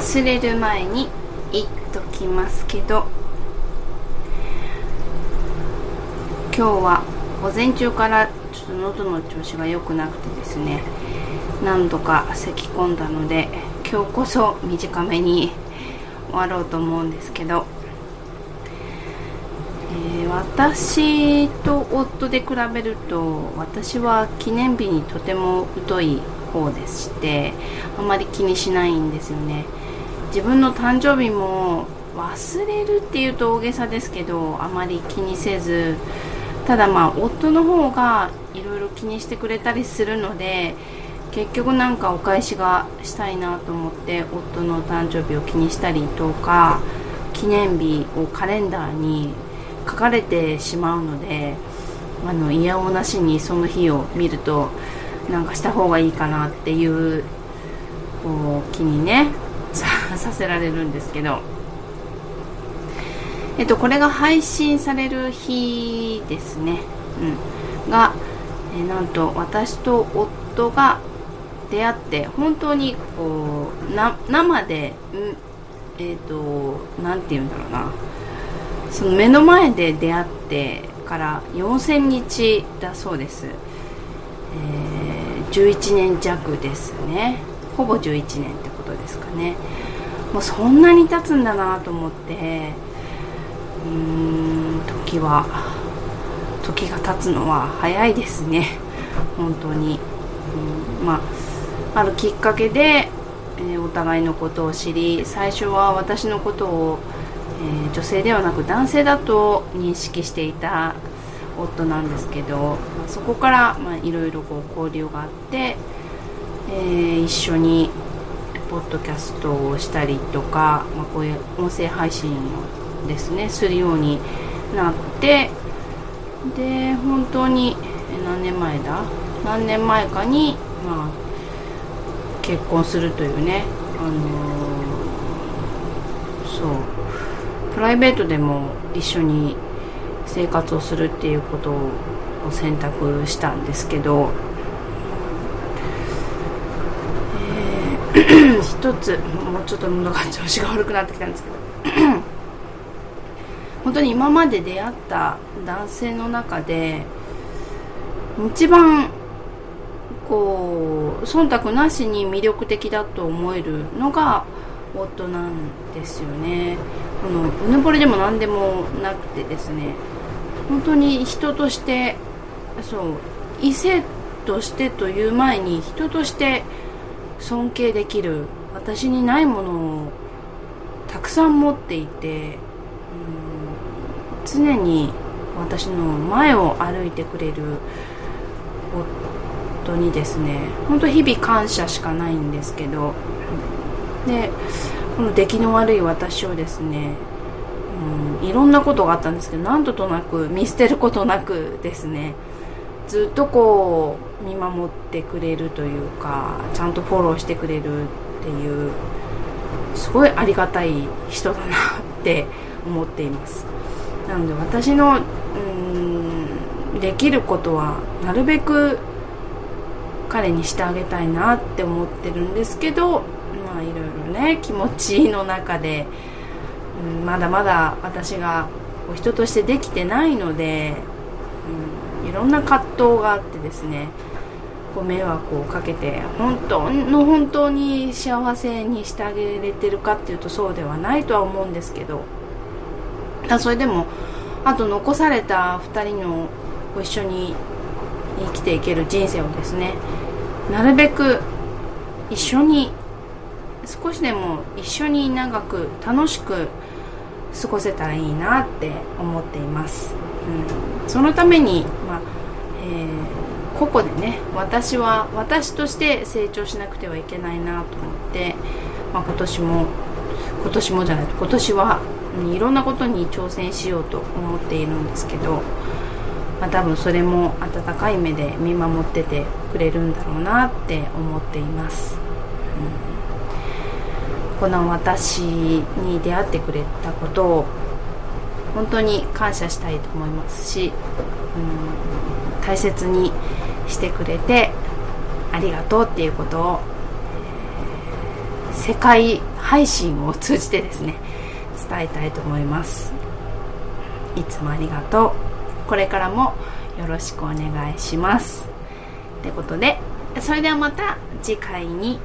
忘れる前に言っときますけど今日は午前中からちょっと喉の調子が良くなくてですね何度か咳き込んだので今日こそ短めに終わろうと思うんですけど、えー、私と夫で比べると私は記念日にとても疎い方でしてあまり気にしないんですよね。自分の誕生日も忘れるっていうと大げさですけどあまり気にせずただまあ夫の方がいろいろ気にしてくれたりするので結局なんかお返しがしたいなと思って夫の誕生日を気にしたりとか記念日をカレンダーに書かれてしまうのであの嫌おなしにその日を見るとなんかした方がいいかなっていうこう気にねさせられるんですけど、えっと、これが配信される日ですね、うん、が、えなんと私と夫が出会って本当にこう生で、うんえっ、ー、と何て言うんだろうな。その目の前で出会ってから4000日だそうです、えー、11年弱ですね。ほぼ11年ってことですかね。もうそんなに経つんだなと思ってうーん時は時が経つのは早いですね。本当に、うん、まああるきっかけで、えー、お互いのことを知り最初は私のことを、えー、女性ではなく男性だと認識していた夫なんですけど、まあ、そこからいろいろ交流があって、えー、一緒にポッドキャストをしたりとか、まあ、こういう音声配信をですね。するようになってで本当に何年前だ？何年前かに、まあ、結婚するというね、あのー、そう。プライベートでも一緒に生活をするっていうことを選択したんですけど、えー、一つもうちょっと喉が調子が悪くなってきたんですけど。本当に今まで出会った男性の中で一番こう忖度なしに魅力的だと思えるのが夫なんですよね。このうぬぼれでも何でもなくてですね。本当に人としてそう異性としてという前に人として尊敬できる私にないものをたくさん持っていて、うん、常に私の前を歩いてくれる夫にですね本当日々感謝しかないんですけどでこの出来の悪い私をですねうん、いろんなことがあったんですけど何ととなく見捨てることなくですねずっとこう見守ってくれるというかちゃんとフォローしてくれるっていうすごいありがたい人だなって思っています。なので私のうんできることはなるべく彼にしてあげたいなって思ってるんですけどまあいろいろね気持ちの中でうん、まだまだ私がこう人としてできてないので、うん、いろんな葛藤があってですねこう迷惑をかけて本当の本当に幸せにしてあげれてるかっていうとそうではないとは思うんですけど。だそれでもあと残された2人のご一緒に生きていける人生をですねなるべく一緒に少しでも一緒に長く楽しく過ごせたらいいなって思っています、うん、そのために、まあえー、個々でね私は私として成長しなくてはいけないなと思って、まあ、今年も今年もじゃない今年は、うん、いろんなことに挑戦しようと思っているんですけど、まあ、多分それも温かい目で見守っててくれるんだろうなって思っています、うん。この私に出会ってくれたことを本当に感謝したいと思いますし、うん、大切にしてくれてありがとうっていうことを、世界配信を通じてですね伝えたいと思います。いつもありがとう。これからもよろしくお願いします。ってことでそれではまた次回に